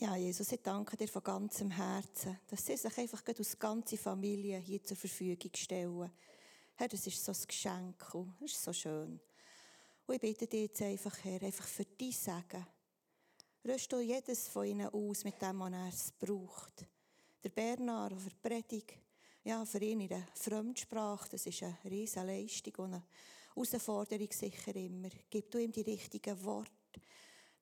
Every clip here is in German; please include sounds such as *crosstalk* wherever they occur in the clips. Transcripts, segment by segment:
Ja, Jesus, ich danke dir von ganzem Herzen, dass sie sich einfach aus ganze Familie hier zur Verfügung stellen. Herr, das ist so ein Geschenk, das ist so schön. Und ich bitte dich jetzt einfach, Herr, einfach für dich sagen. Rüst du jedes von ihnen aus mit dem, was er es braucht. Der Bernard für die Predigt, ja, für ihn in der Fremdsprache, das ist eine riesige Leistung und eine Herausforderung sicher immer. Gib du ihm die richtigen Worte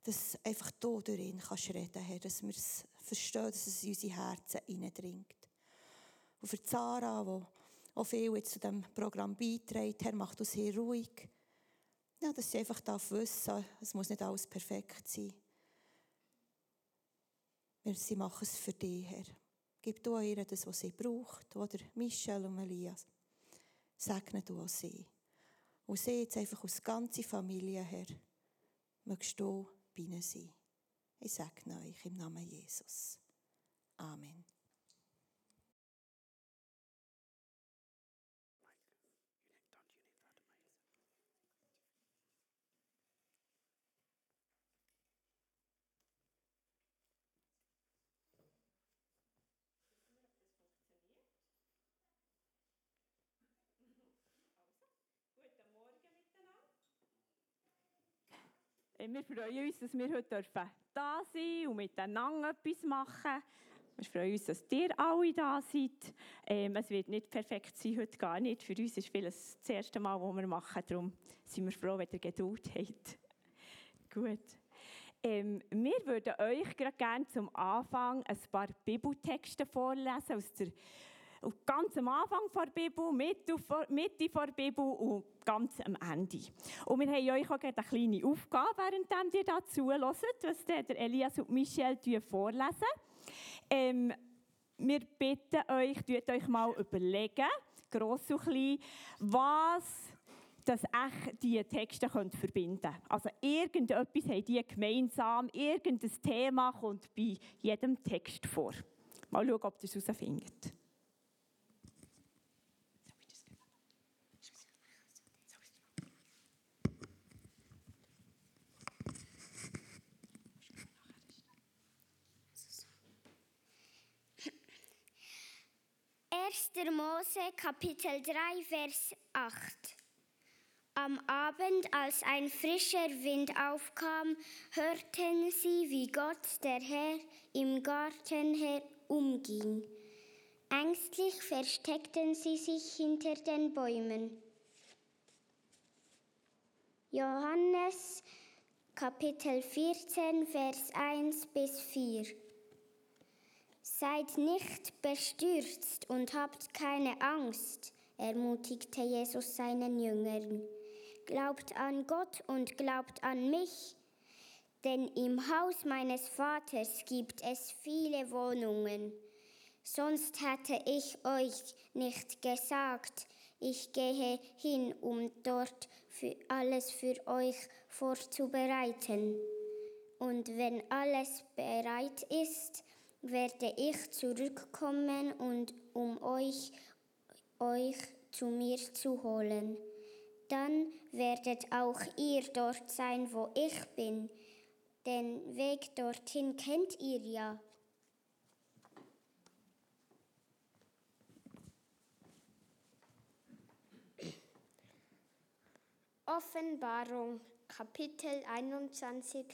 dass einfach du durch ihn kannst reden, Herr, dass wir es verstehen, dass es in unsere Herzen hineindringt. Und für Zara, die auch viel jetzt zu diesem Programm beiträgt, Herr, macht uns hier ruhig. Ja, dass sie einfach darf wissen, es muss nicht alles perfekt sein. Sie machen es für dich, Herr. Gib du ihr das, was sie braucht, oder Michelle und Elias. Segne du auch sie. Und sie jetzt einfach aus ganzer Familie, Herr, mögst du bei ihnen sein. Ich sage euch im Namen Jesus. Amen. Wir freuen uns, dass wir heute da sein dürfen und miteinander etwas machen. Wir freuen uns, dass ihr alle da seid. Ähm, es wird nicht perfekt sein, heute gar nicht. Für uns ist vieles das erste Mal, was wir machen. Darum sind wir froh, wenn ihr Geduld habt. *laughs* Gut. Ähm, wir würden euch gerne zum Anfang ein paar Bibeltexte vorlesen aus der ganz am Anfang der Bibel, Mitte der Bibel und ganz am Ende. Und wir haben euch auch eine kleine Aufgabe, während ihr da zuhört, was der Elias und Michel vorlesen. Ähm, wir bitten euch, tut euch mal überlegen, gross und klein, was dass echt diese Texte verbinden können. Also irgendetwas haben die gemeinsam, irgendein Thema kommt bei jedem Text vor. Mal schauen, ob ihr es herausfindet. 1. Mose Kapitel 3 Vers 8 Am Abend, als ein frischer Wind aufkam, hörten sie, wie Gott, der Herr, im Garten herumging. Ängstlich versteckten sie sich hinter den Bäumen. Johannes Kapitel 14 Vers 1 bis 4 Seid nicht bestürzt und habt keine Angst, ermutigte Jesus seinen Jüngern. Glaubt an Gott und glaubt an mich, denn im Haus meines Vaters gibt es viele Wohnungen. Sonst hätte ich euch nicht gesagt, ich gehe hin, um dort für alles für euch vorzubereiten. Und wenn alles bereit ist, werde ich zurückkommen und um euch, euch zu mir zu holen. Dann werdet auch ihr dort sein, wo ich bin. Den Weg dorthin kennt ihr ja. Offenbarung Kapitel 21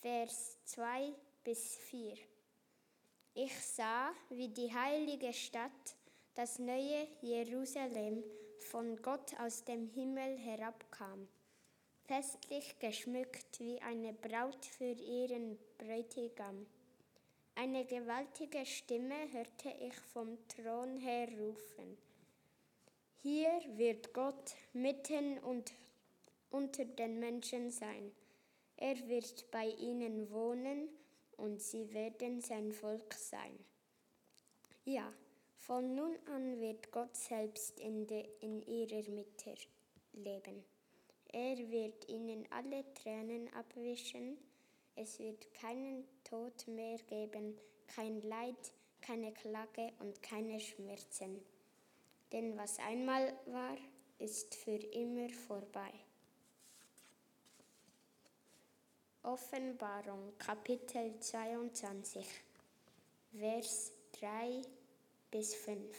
Vers 2 bis 4 ich sah, wie die heilige Stadt, das neue Jerusalem, von Gott aus dem Himmel herabkam, festlich geschmückt wie eine Braut für ihren Bräutigam. Eine gewaltige Stimme hörte ich vom Thron her rufen. Hier wird Gott mitten und unter den Menschen sein. Er wird bei ihnen wohnen und sie werden sein Volk sein. Ja, von nun an wird Gott selbst in, de, in ihrer Mitte leben. Er wird ihnen alle Tränen abwischen. Es wird keinen Tod mehr geben, kein Leid, keine Klage und keine Schmerzen. Denn was einmal war, ist für immer vorbei. Offenbarung Kapitel 22, Vers 3 bis 5.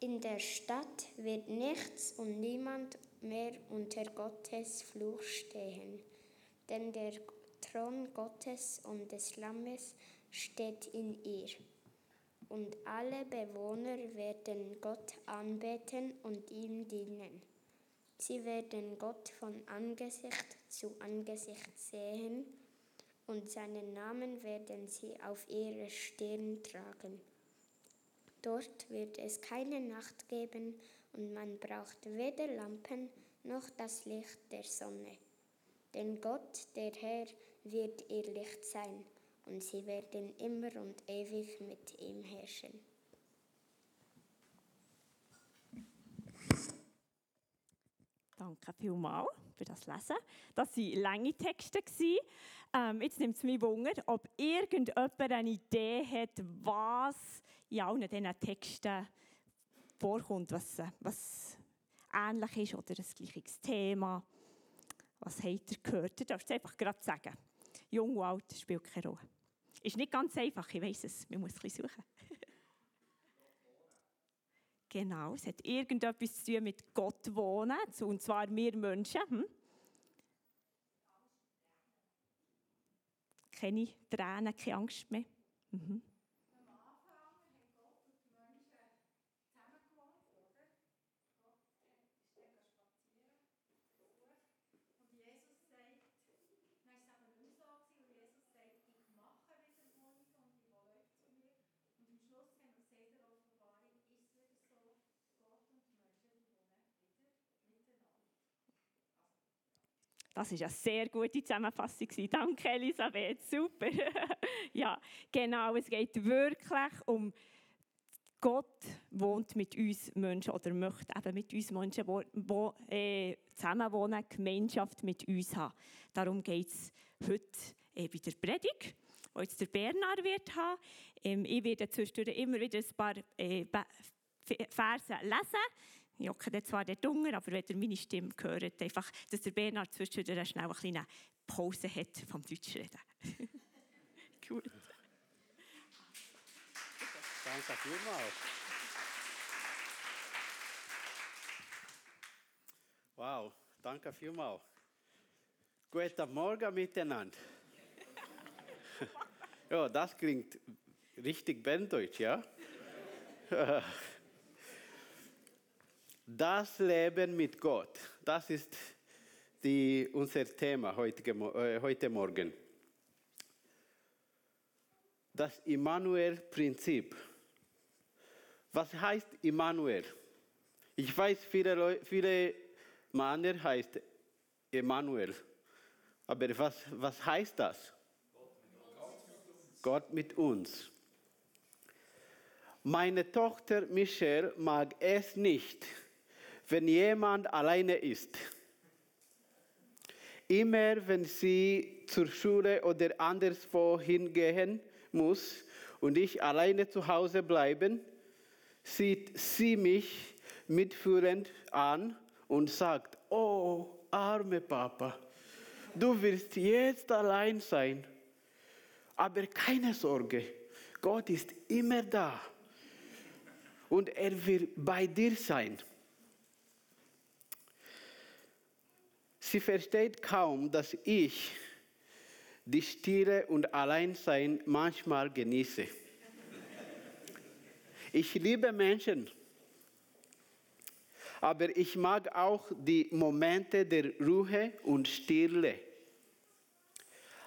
In der Stadt wird nichts und niemand mehr unter Gottes Fluch stehen, denn der Thron Gottes und des Lammes steht in ihr. Und alle Bewohner werden Gott anbeten und ihm dienen. Sie werden Gott von Angesicht zu Angesicht sehen und seinen Namen werden sie auf ihre Stirn tragen. Dort wird es keine Nacht geben und man braucht weder Lampen noch das Licht der Sonne. Denn Gott, der Herr, wird ihr Licht sein und sie werden immer und ewig mit ihm herrschen. Danke vielmals für das Lesen. Das waren lange Texte. Ähm, jetzt nimmt es mich Wunder, ob irgendjemand eine Idee hat, was in allen diesen Texten vorkommt, was, was ähnlich ist oder ein gleiches Thema. Was habt ihr gehört? Ihr dürft es einfach gerade sagen. Jung und alt spielt keine Rolle. Ist nicht ganz einfach, ich weiß es. Man muss ein bisschen suchen. Genau, es hat irgendetwas zu tun mit Gott wohnen, und zwar wir Menschen. Hm? Keine Tränen, keine Angst mehr. Mhm. Das ist eine sehr gute Zusammenfassung. Danke, Elisabeth. Super. *laughs* ja, genau. Es geht wirklich um Gott wohnt mit uns Menschen oder möchte eben mit uns Menschen wo, wo, äh, zusammenwohnen, Gemeinschaft mit uns haben. Darum geht es heute äh, bei der Predigt, die jetzt der Bernhard wird haben. Ähm, ich werde zwischendurch immer wieder ein paar äh, Verse lesen. Ich hocke dann zwar dort unten, aber wenn ihr meine Stimme hört, einfach, dass der Bernhard zwischendurch schnell eine kleine Pause hat vom Deutschreden. *laughs* Gut. Danke vielmals. Wow, danke vielmals. Guten Morgen miteinander. *laughs* ja, das klingt richtig Berndeutsch, ja? *laughs* Das Leben mit Gott, das ist die, unser Thema heute, äh, heute Morgen. Das Immanuel-Prinzip. Was heißt Immanuel? Ich weiß, viele, viele Männer heißt Emmanuel. Aber was, was heißt das? Gott mit uns. Meine Tochter Michelle mag es nicht, wenn jemand alleine ist. Immer wenn sie zur Schule oder anderswo hingehen muss und ich alleine zu Hause bleiben, sieht sie mich mitfühlend an und sagt, oh, arme Papa, du wirst jetzt allein sein. Aber keine Sorge, Gott ist immer da und er will bei dir sein. Sie versteht kaum, dass ich die Stille und Alleinsein manchmal genieße. Ich liebe Menschen, aber ich mag auch die Momente der Ruhe und Stille.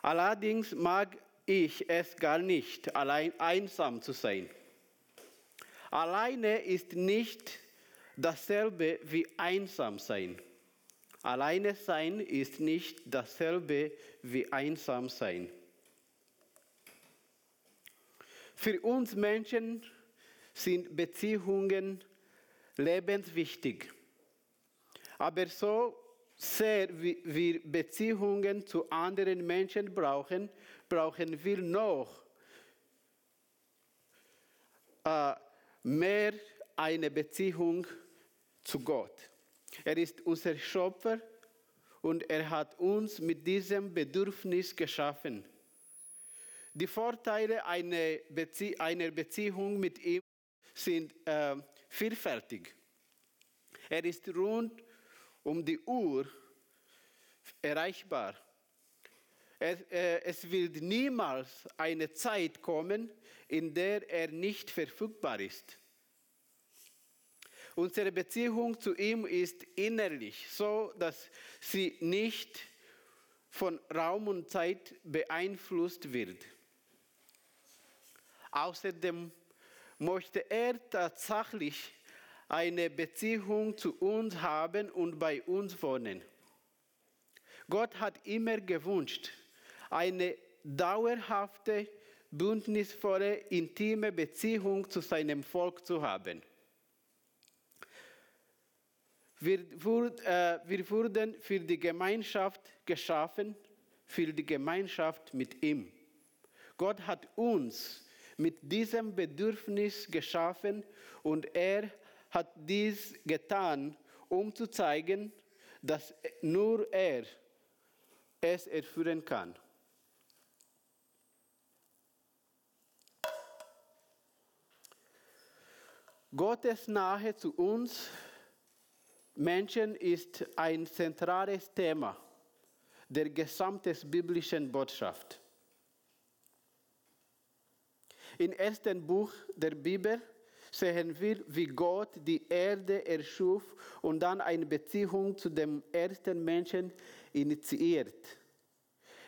Allerdings mag ich es gar nicht, allein einsam zu sein. Alleine ist nicht dasselbe wie einsam sein. Alleine sein ist nicht dasselbe wie einsam sein. Für uns Menschen sind Beziehungen lebenswichtig. Aber so sehr wir Beziehungen zu anderen Menschen brauchen, brauchen wir noch äh, mehr eine Beziehung zu Gott. Er ist unser Schöpfer und er hat uns mit diesem Bedürfnis geschaffen. Die Vorteile einer, Bezie einer Beziehung mit ihm sind äh, vielfältig. Er ist rund um die Uhr erreichbar. Es, äh, es wird niemals eine Zeit kommen, in der er nicht verfügbar ist. Unsere Beziehung zu ihm ist innerlich, so dass sie nicht von Raum und Zeit beeinflusst wird. Außerdem möchte er tatsächlich eine Beziehung zu uns haben und bei uns wohnen. Gott hat immer gewünscht, eine dauerhafte, bündnisvolle, intime Beziehung zu seinem Volk zu haben. Wir, äh, wir wurden für die Gemeinschaft geschaffen, für die Gemeinschaft mit ihm. Gott hat uns mit diesem Bedürfnis geschaffen und er hat dies getan, um zu zeigen, dass nur er es erfüllen kann. Gottes Nahe zu uns Menschen ist ein zentrales Thema der gesamten biblischen Botschaft. Im ersten Buch der Bibel sehen wir, wie Gott die Erde erschuf und dann eine Beziehung zu dem ersten Menschen initiiert.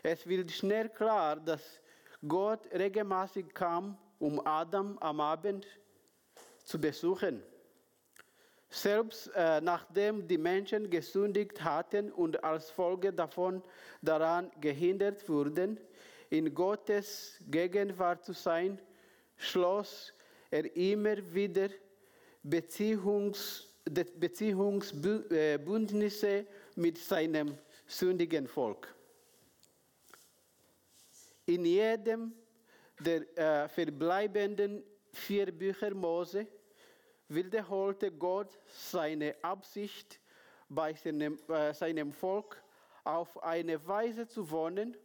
Es wird schnell klar, dass Gott regelmäßig kam, um Adam am Abend zu besuchen. Selbst äh, nachdem die Menschen gesündigt hatten und als Folge davon daran gehindert wurden, in Gottes Gegenwart zu sein, schloss er immer wieder Beziehungs, Beziehungsbündnisse mit seinem sündigen Volk. In jedem der äh, verbleibenden vier Bücher Mose wiederholte Gott seine Absicht, bei seinem, äh, seinem Volk auf eine Weise zu wohnen,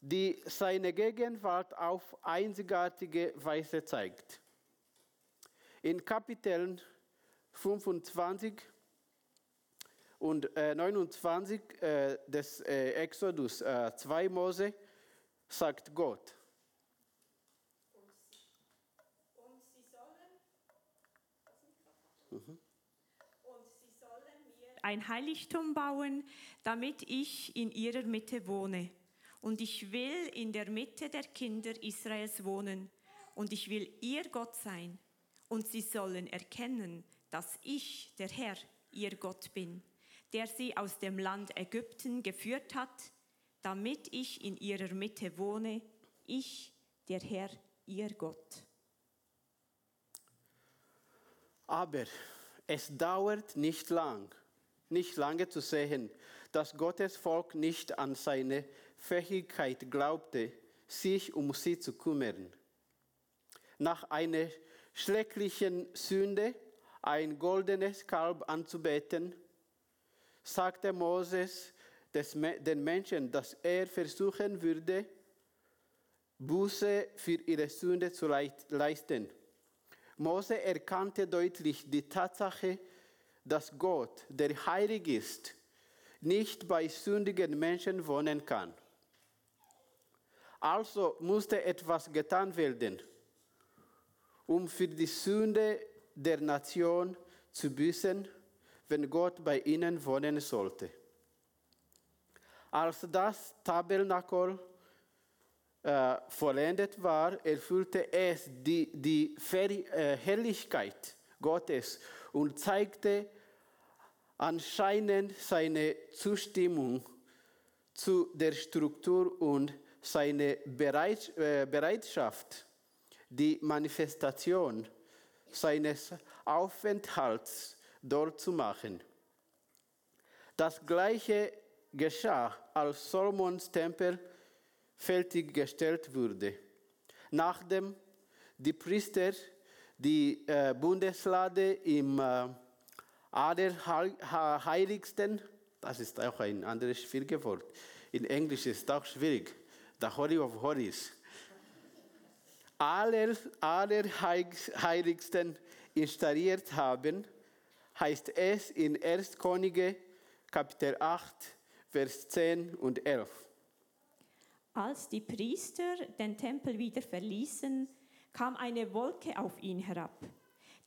die seine Gegenwart auf einzigartige Weise zeigt. In Kapiteln 25 und äh, 29 äh, des äh, Exodus 2 äh, Mose sagt Gott, ein Heiligtum bauen, damit ich in ihrer Mitte wohne. Und ich will in der Mitte der Kinder Israels wohnen. Und ich will ihr Gott sein. Und sie sollen erkennen, dass ich, der Herr, ihr Gott bin, der sie aus dem Land Ägypten geführt hat, damit ich in ihrer Mitte wohne, ich, der Herr, ihr Gott. Aber es dauert nicht lang, nicht lange zu sehen, dass Gottes Volk nicht an seine Fähigkeit glaubte, sich um sie zu kümmern. Nach einer schrecklichen Sünde, ein goldenes Kalb anzubeten, sagte Moses den Menschen, dass er versuchen würde, Buße für ihre Sünde zu leisten. Mose erkannte deutlich die Tatsache, Gott, der heilig ist, nicht bei sündigen Menschen wohnen kann. Also musste etwas getan werden, um für die Sünde der Nation zu büßen, wenn Gott bei ihnen wohnen sollte. Als das Tabernakel äh, vollendet war, erfüllte es die, die äh, Herrlichkeit Gottes und zeigte anscheinend seine Zustimmung zu der Struktur und seine äh, Bereitschaft, die Manifestation seines Aufenthalts dort zu machen. Das gleiche geschah, als Solomons Tempel fertiggestellt wurde. Nachdem die Priester die äh, Bundeslade im äh, Allerheiligsten Das ist auch ein anderes schwieriges Wort. In Englisch ist es auch schwierig. The Holy of Holies. Aller, allerheiligsten installiert haben, heißt es in 1. Könige Kapitel 8, Vers 10 und 11. Als die Priester den Tempel wieder verließen, kam eine Wolke auf ihn herab.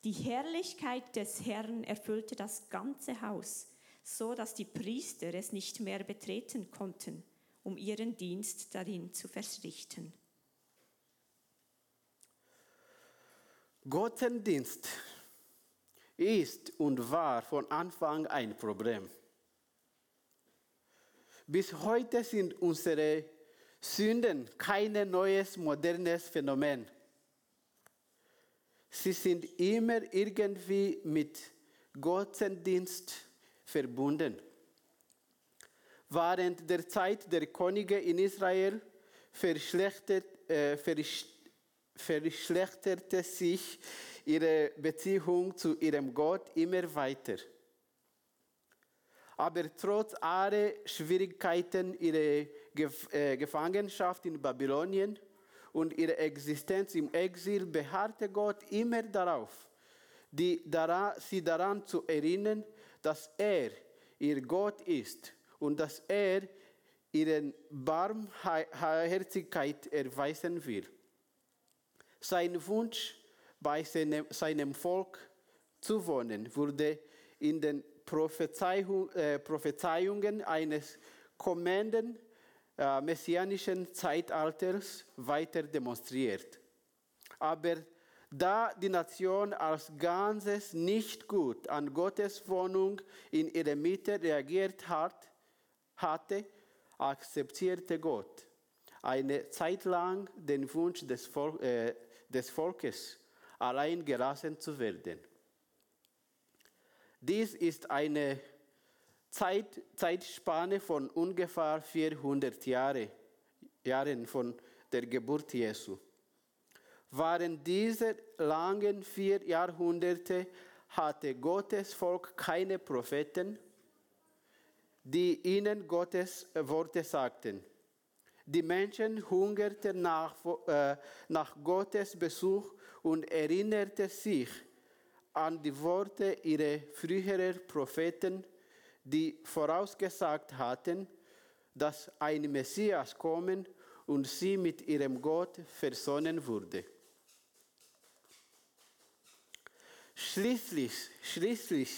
Die Herrlichkeit des Herrn erfüllte das ganze Haus, so dass die Priester es nicht mehr betreten konnten, um ihren Dienst darin zu verrichten. Gottesdienst ist und war von Anfang ein Problem. Bis heute sind unsere Sünden kein neues, modernes Phänomen. Sie sind immer irgendwie mit Gottesdienst verbunden. Während der Zeit der Könige in Israel verschlechtert, äh, verschlechterte sich ihre Beziehung zu ihrem Gott immer weiter. Aber trotz aller Schwierigkeiten, ihre äh, Gefangenschaft in Babylonien und ihre Existenz im Exil, beharrte Gott immer darauf, die, daran, sie daran zu erinnern, dass er ihr Gott ist und dass er ihren Barmherzigkeit erweisen will. Sein Wunsch, bei seinem, seinem Volk zu wohnen, wurde in den Prophezeiung, äh, Prophezeiungen eines kommenden äh, messianischen Zeitalters weiter demonstriert. Aber da die Nation als Ganzes nicht gut an Gottes Wohnung in ihrer Mitte reagiert hat, hatte, akzeptierte Gott eine Zeit lang den Wunsch des, Vol äh, des Volkes, allein gelassen zu werden. Dies ist eine Zeit, Zeitspanne von ungefähr 400 Jahre, Jahren von der Geburt Jesu. Während dieser langen vier Jahrhunderte hatte Gottes Volk keine Propheten, die ihnen Gottes Worte sagten. Die Menschen hungerten nach, äh, nach Gottes Besuch und erinnerten sich an die Worte ihrer früheren Propheten, die vorausgesagt hatten, dass ein Messias kommen und sie mit ihrem Gott versonnen würde. Schließlich, schließlich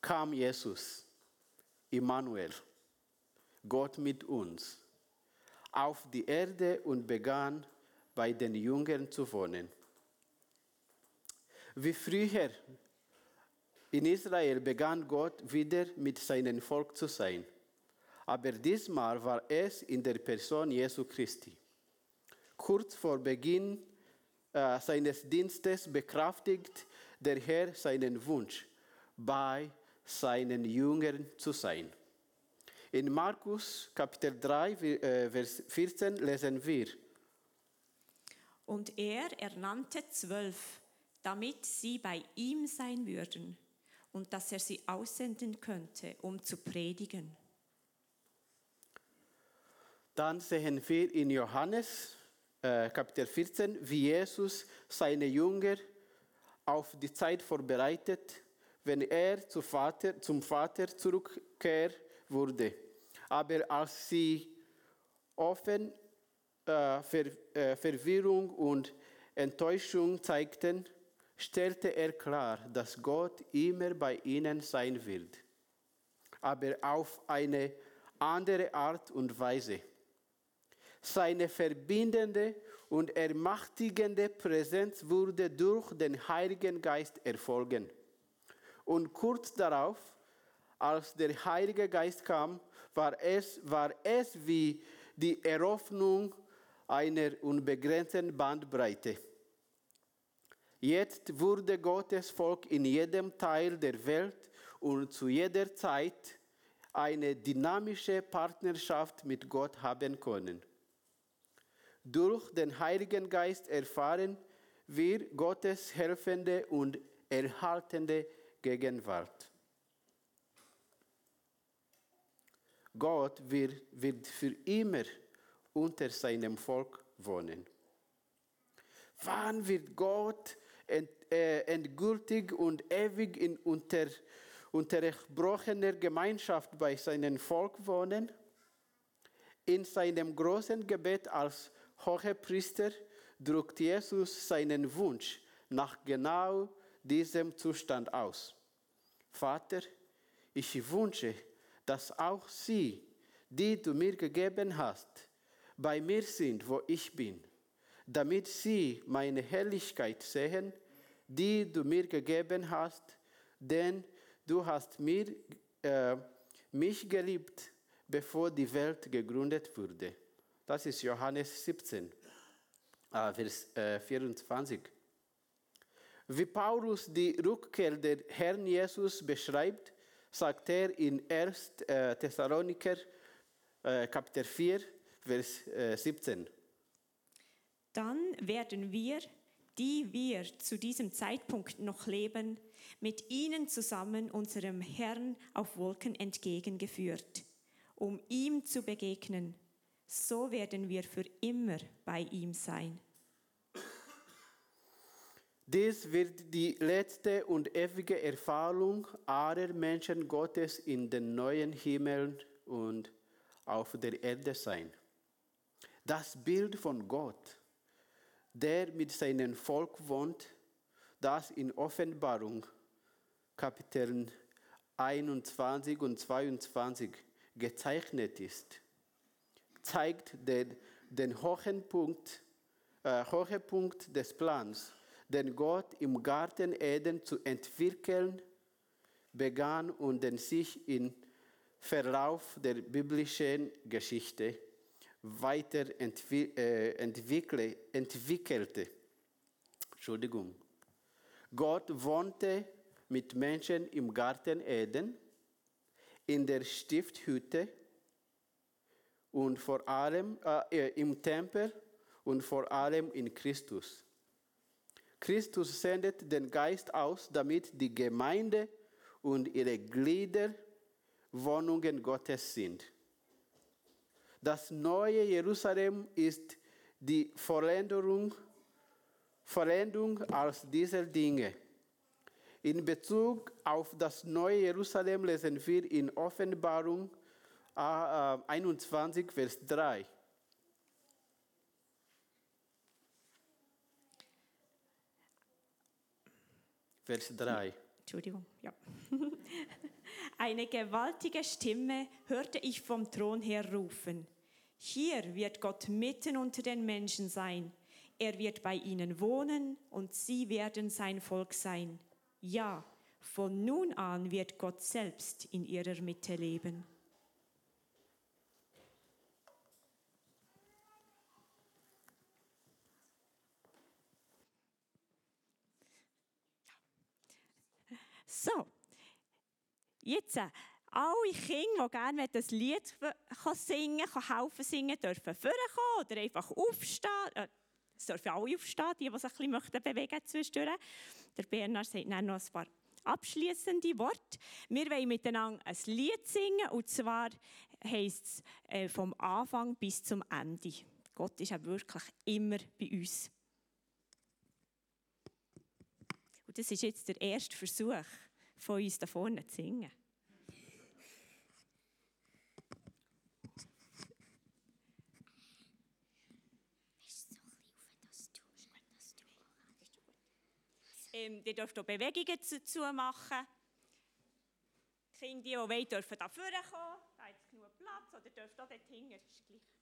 kam Jesus, Immanuel, Gott mit uns, auf die Erde und begann bei den Jüngern zu wohnen. Wie früher in Israel begann Gott wieder mit seinem Volk zu sein. Aber diesmal war es in der Person Jesu Christi. Kurz vor Beginn äh, seines Dienstes bekräftigt der Herr seinen Wunsch, bei seinen Jüngern zu sein. In Markus Kapitel 3, äh, Vers 14 lesen wir. Und er ernannte zwölf, damit sie bei ihm sein würden und dass er sie aussenden könnte, um zu predigen. Dann sehen wir in Johannes äh, Kapitel 14, wie Jesus seine Jünger auf die Zeit vorbereitet, wenn er zu Vater, zum Vater zurückkehren würde. Aber als sie offen äh, Ver, äh, Verwirrung und Enttäuschung zeigten, stellte er klar, dass Gott immer bei ihnen sein wird, aber auf eine andere Art und Weise. Seine verbindende und ermachtigende Präsenz wurde durch den Heiligen Geist erfolgen. Und kurz darauf, als der Heilige Geist kam, war es, war es wie die Eröffnung einer unbegrenzten Bandbreite. Jetzt wurde Gottes Volk in jedem Teil der Welt und zu jeder Zeit eine dynamische Partnerschaft mit Gott haben können. Durch den Heiligen Geist erfahren wir Gottes helfende und erhaltende Gegenwart. Gott wird, wird für immer unter seinem Volk wohnen. Wann wird Gott endgültig und ewig in unter, unterbrochener Gemeinschaft bei seinem Volk wohnen? In seinem großen Gebet als Hohepriester drückt Jesus seinen Wunsch nach genau diesem Zustand aus. Vater, ich wünsche, dass auch sie, die du mir gegeben hast, bei mir sind, wo ich bin, damit sie meine Herrlichkeit sehen, die du mir gegeben hast, denn du hast mir, äh, mich geliebt, bevor die Welt gegründet wurde. Das ist Johannes 17, äh, Vers äh, 24. Wie Paulus die Rückkehr des Herrn Jesus beschreibt, sagt er in 1. Äh, Thessaloniker äh, Kapitel 4, Vers äh, 17. Dann werden wir, die wir zu diesem Zeitpunkt noch leben, mit ihnen zusammen unserem Herrn auf Wolken entgegengeführt, um ihm zu begegnen. So werden wir für immer bei ihm sein. Dies wird die letzte und ewige Erfahrung aller Menschen Gottes in den neuen Himmeln und auf der Erde sein. Das Bild von Gott, der mit seinem Volk wohnt, das in Offenbarung Kapitel 21 und 22 gezeichnet ist, zeigt den, den hohen Punkt, äh, hohen Punkt des Plans den Gott im Garten Eden zu entwickeln begann und den sich im Verlauf der biblischen Geschichte weiterentwickelte. Entschuldigung. Gott wohnte mit Menschen im Garten Eden, in der Stifthütte und vor allem äh, im Tempel und vor allem in Christus. Christus sendet den Geist aus, damit die Gemeinde und ihre Glieder Wohnungen Gottes sind. Das neue Jerusalem ist die Vollendung, Vollendung aus dieser Dinge. In Bezug auf das neue Jerusalem lesen wir in Offenbarung 21, Vers 3. Vers 3. Entschuldigung, ja. *laughs* Eine gewaltige Stimme hörte ich vom Thron her rufen. Hier wird Gott mitten unter den Menschen sein. Er wird bei ihnen wohnen und sie werden sein Volk sein. Ja, von nun an wird Gott selbst in ihrer Mitte leben. So, jetzt äh, alle Kinder, die gerne das Lied singen können, helfen singen, dürfen vorkommen oder einfach aufstehen. Äh, es dürfen alle aufstehen, die, die sich ein bisschen bewegen zwischendurch. Der Bernhard sagt dann noch ein paar abschließende Worte. Wir wollen miteinander ein Lied singen und zwar heisst es äh, vom Anfang bis zum Ende. Gott ist auch wirklich immer bei uns. Und das ist jetzt der erste Versuch von uns da vorne zu singen. Ähm, ihr dürft auch Bewegungen dazu machen. Die Kinder, die wollen, dürfen da vorne kommen. Da es genug Platz. Oder dürft auch dort hinten. Ist gleich.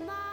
Vom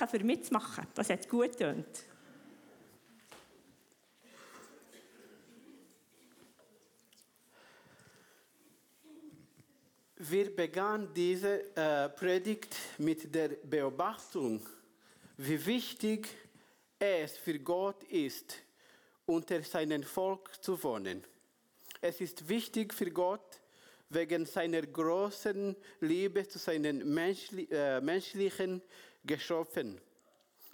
Danke für mitzumachen. Das hat gut getönt. Wir begannen diese äh, Predigt mit der Beobachtung, wie wichtig es für Gott ist, unter seinem Volk zu wohnen. Es ist wichtig für Gott wegen seiner großen Liebe zu seinen menschli äh, menschlichen Geschöpfen.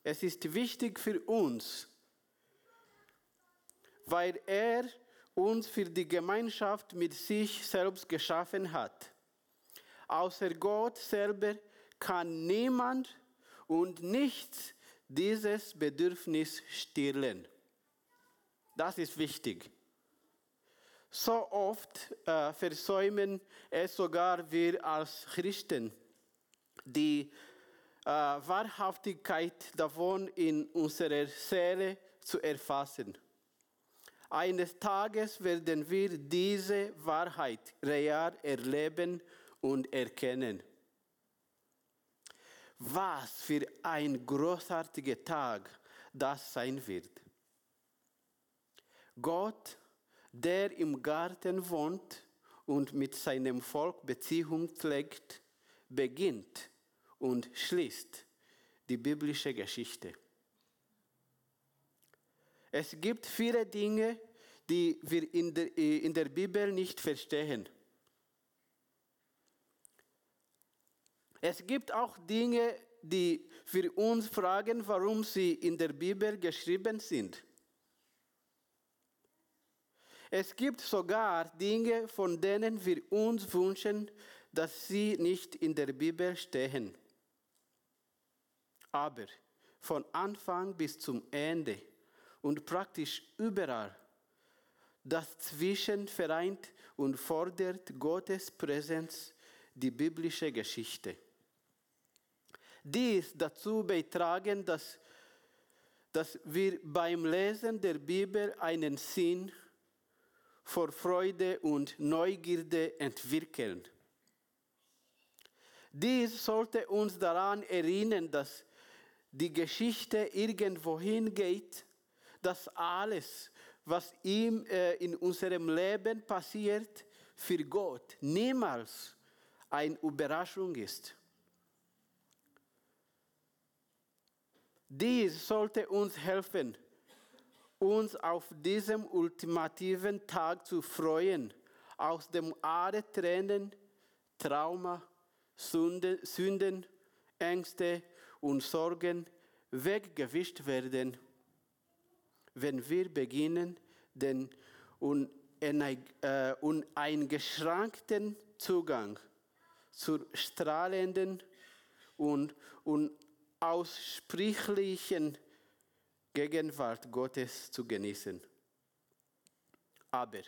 Es ist wichtig für uns, weil er uns für die Gemeinschaft mit sich selbst geschaffen hat. Außer Gott selber kann niemand und nichts dieses Bedürfnis stillen. Das ist wichtig. So oft äh, versäumen es sogar wir als Christen, die äh, Wahrhaftigkeit davon in unserer Seele zu erfassen. Eines Tages werden wir diese Wahrheit real erleben und erkennen. Was für ein großartiger Tag das sein wird. Gott, der im Garten wohnt und mit seinem Volk Beziehung pflegt, beginnt und schließt die biblische Geschichte. Es gibt viele Dinge, die wir in der, in der Bibel nicht verstehen. Es gibt auch Dinge, die für uns fragen, warum sie in der Bibel geschrieben sind. Es gibt sogar Dinge, von denen wir uns wünschen, dass sie nicht in der Bibel stehen. Aber von Anfang bis zum Ende und praktisch überall, das Zwischen vereint und fordert Gottes Präsenz die biblische Geschichte dies dazu beitragen, dass, dass wir beim Lesen der Bibel einen Sinn vor Freude und Neugierde entwickeln. Dies sollte uns daran erinnern, dass die Geschichte irgendwo hingeht, dass alles, was ihm äh, in unserem Leben passiert, für Gott niemals eine Überraschung ist. Dies sollte uns helfen, uns auf diesem ultimativen Tag zu freuen, aus dem Ade Tränen, Trauma, Sünde, Sünden, Ängste und Sorgen weggewischt werden, wenn wir beginnen, den uneingeschränkten äh, Zugang zur strahlenden und, und aussprechlichen Gegenwart Gottes zu genießen. Aber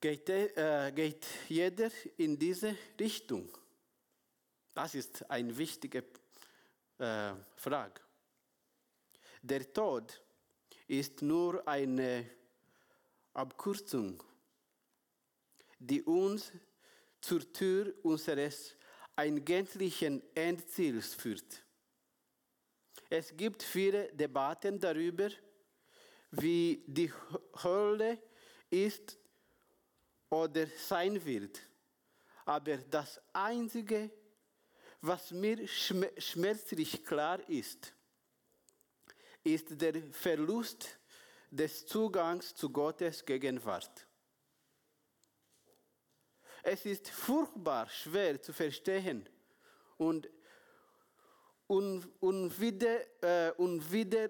geht, äh, geht jeder in diese Richtung? Das ist eine wichtige äh, Frage. Der Tod ist nur eine Abkürzung, die uns zur Tür unseres eigentlichen Endziels führt. Es gibt viele Debatten darüber, wie die Hölle ist oder sein wird. Aber das Einzige, was mir schmerzlich klar ist, ist der Verlust des Zugangs zu Gottes Gegenwart. Es ist furchtbar schwer zu verstehen und und wieder, äh,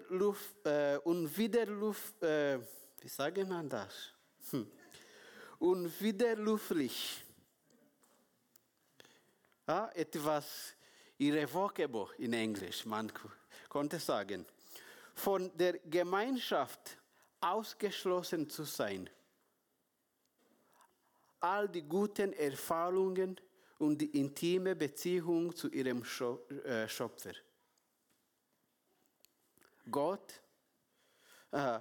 Luft, äh, äh? Hm. Unwiderruflich. Ja, etwas irrevocable in Englisch, man konnte sagen. Von der Gemeinschaft ausgeschlossen zu sein all die guten Erfahrungen und die intime Beziehung zu ihrem äh, Schöpfer. Gott, äh,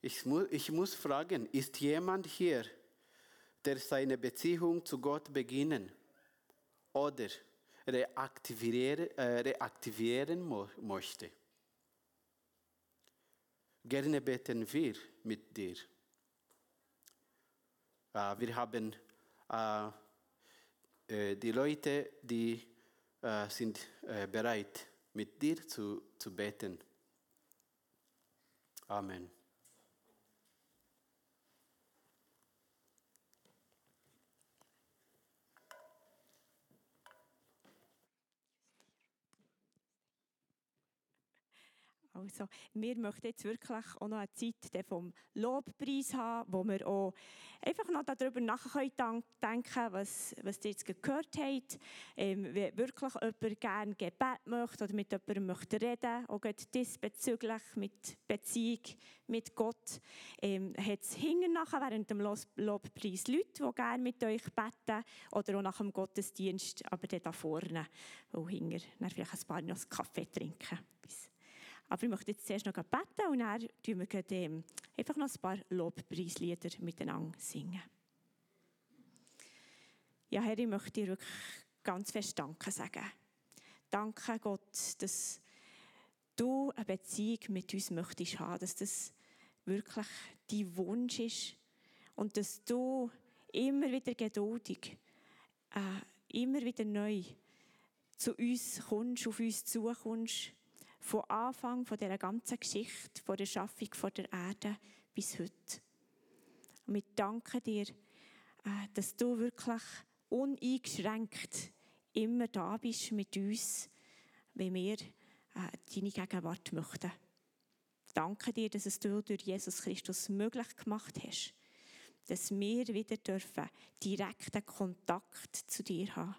ich, mu ich muss fragen, ist jemand hier, der seine Beziehung zu Gott beginnen oder reaktivieren, äh, reaktivieren möchte. Gerne beten wir mit dir. Äh, wir haben äh, die Leute, die sind bereit, mit dir zu beten. Amen. Also, wir möchten jetzt wirklich auch noch eine Zeit vom Lobpreis haben, wo wir auch einfach noch darüber nachdenken können, was, was ihr jetzt gehört habt. Ähm, wenn wirklich jemand gerne Gebet möchte oder mit jemandem möchte reden, auch diesbezüglich mit Beziehung mit Gott, ähm, hat es hinten nachher während dem Lobpreis Leute, die gerne mit euch beten oder auch nach dem Gottesdienst, aber dann da vorne, wo hinten vielleicht ein paar noch Kaffee trinken. Bis aber ich möchte jetzt zuerst noch beten und dann singen wir ähm, einfach noch ein paar Lobpreislieder miteinander singen. Ja, Herr, ich möchte dir wirklich ganz fest Danke sagen. Danke Gott, dass du eine Beziehung mit uns möchtest haben, dass das wirklich dein Wunsch ist und dass du immer wieder geduldig, äh, immer wieder neu zu uns kommst, auf uns zukommst von Anfang von dieser ganzen Geschichte, von der Schaffung von der Erde bis heute. Und wir danken dir, äh, dass du wirklich uneingeschränkt immer da bist mit uns, wenn wir äh, deine Gegenwart möchten. Danke dir, dass es du durch Jesus Christus möglich gemacht hast, dass wir wieder dürfen direkten Kontakt zu dir haben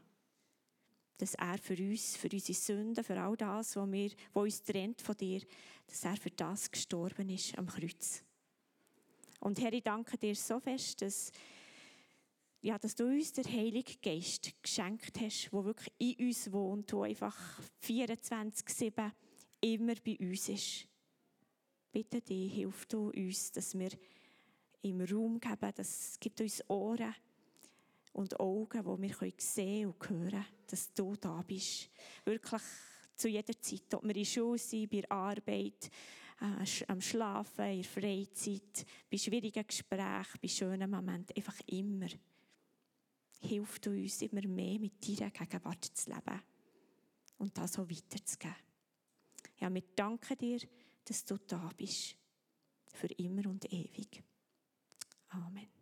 dass er für uns, für unsere Sünden, für all das, was, wir, was uns trennt von dir, dass er für das gestorben ist am Kreuz. Und Herr, ich danke dir so fest, dass, ja, dass du uns den Heiligen Geist geschenkt hast, der wirklich in uns wohnt, der einfach 24-7 immer bei uns ist. Bitte dich, hilf du uns, dass wir im Raum geben, das gibt uns Ohren, und Augen, wo wir sehen und hören können, dass du da bist. Wirklich zu jeder Zeit, ob wir in Schule sind, bei der Arbeit, äh, am Schlafen, in der Freizeit, bei schwierigen Gesprächen, bei schönen Momenten, einfach immer. Hilf du uns immer mehr mit deiner Gegenwart zu leben und das so weiterzugeben. Ja, wir danken dir, dass du da bist, für immer und ewig. Amen.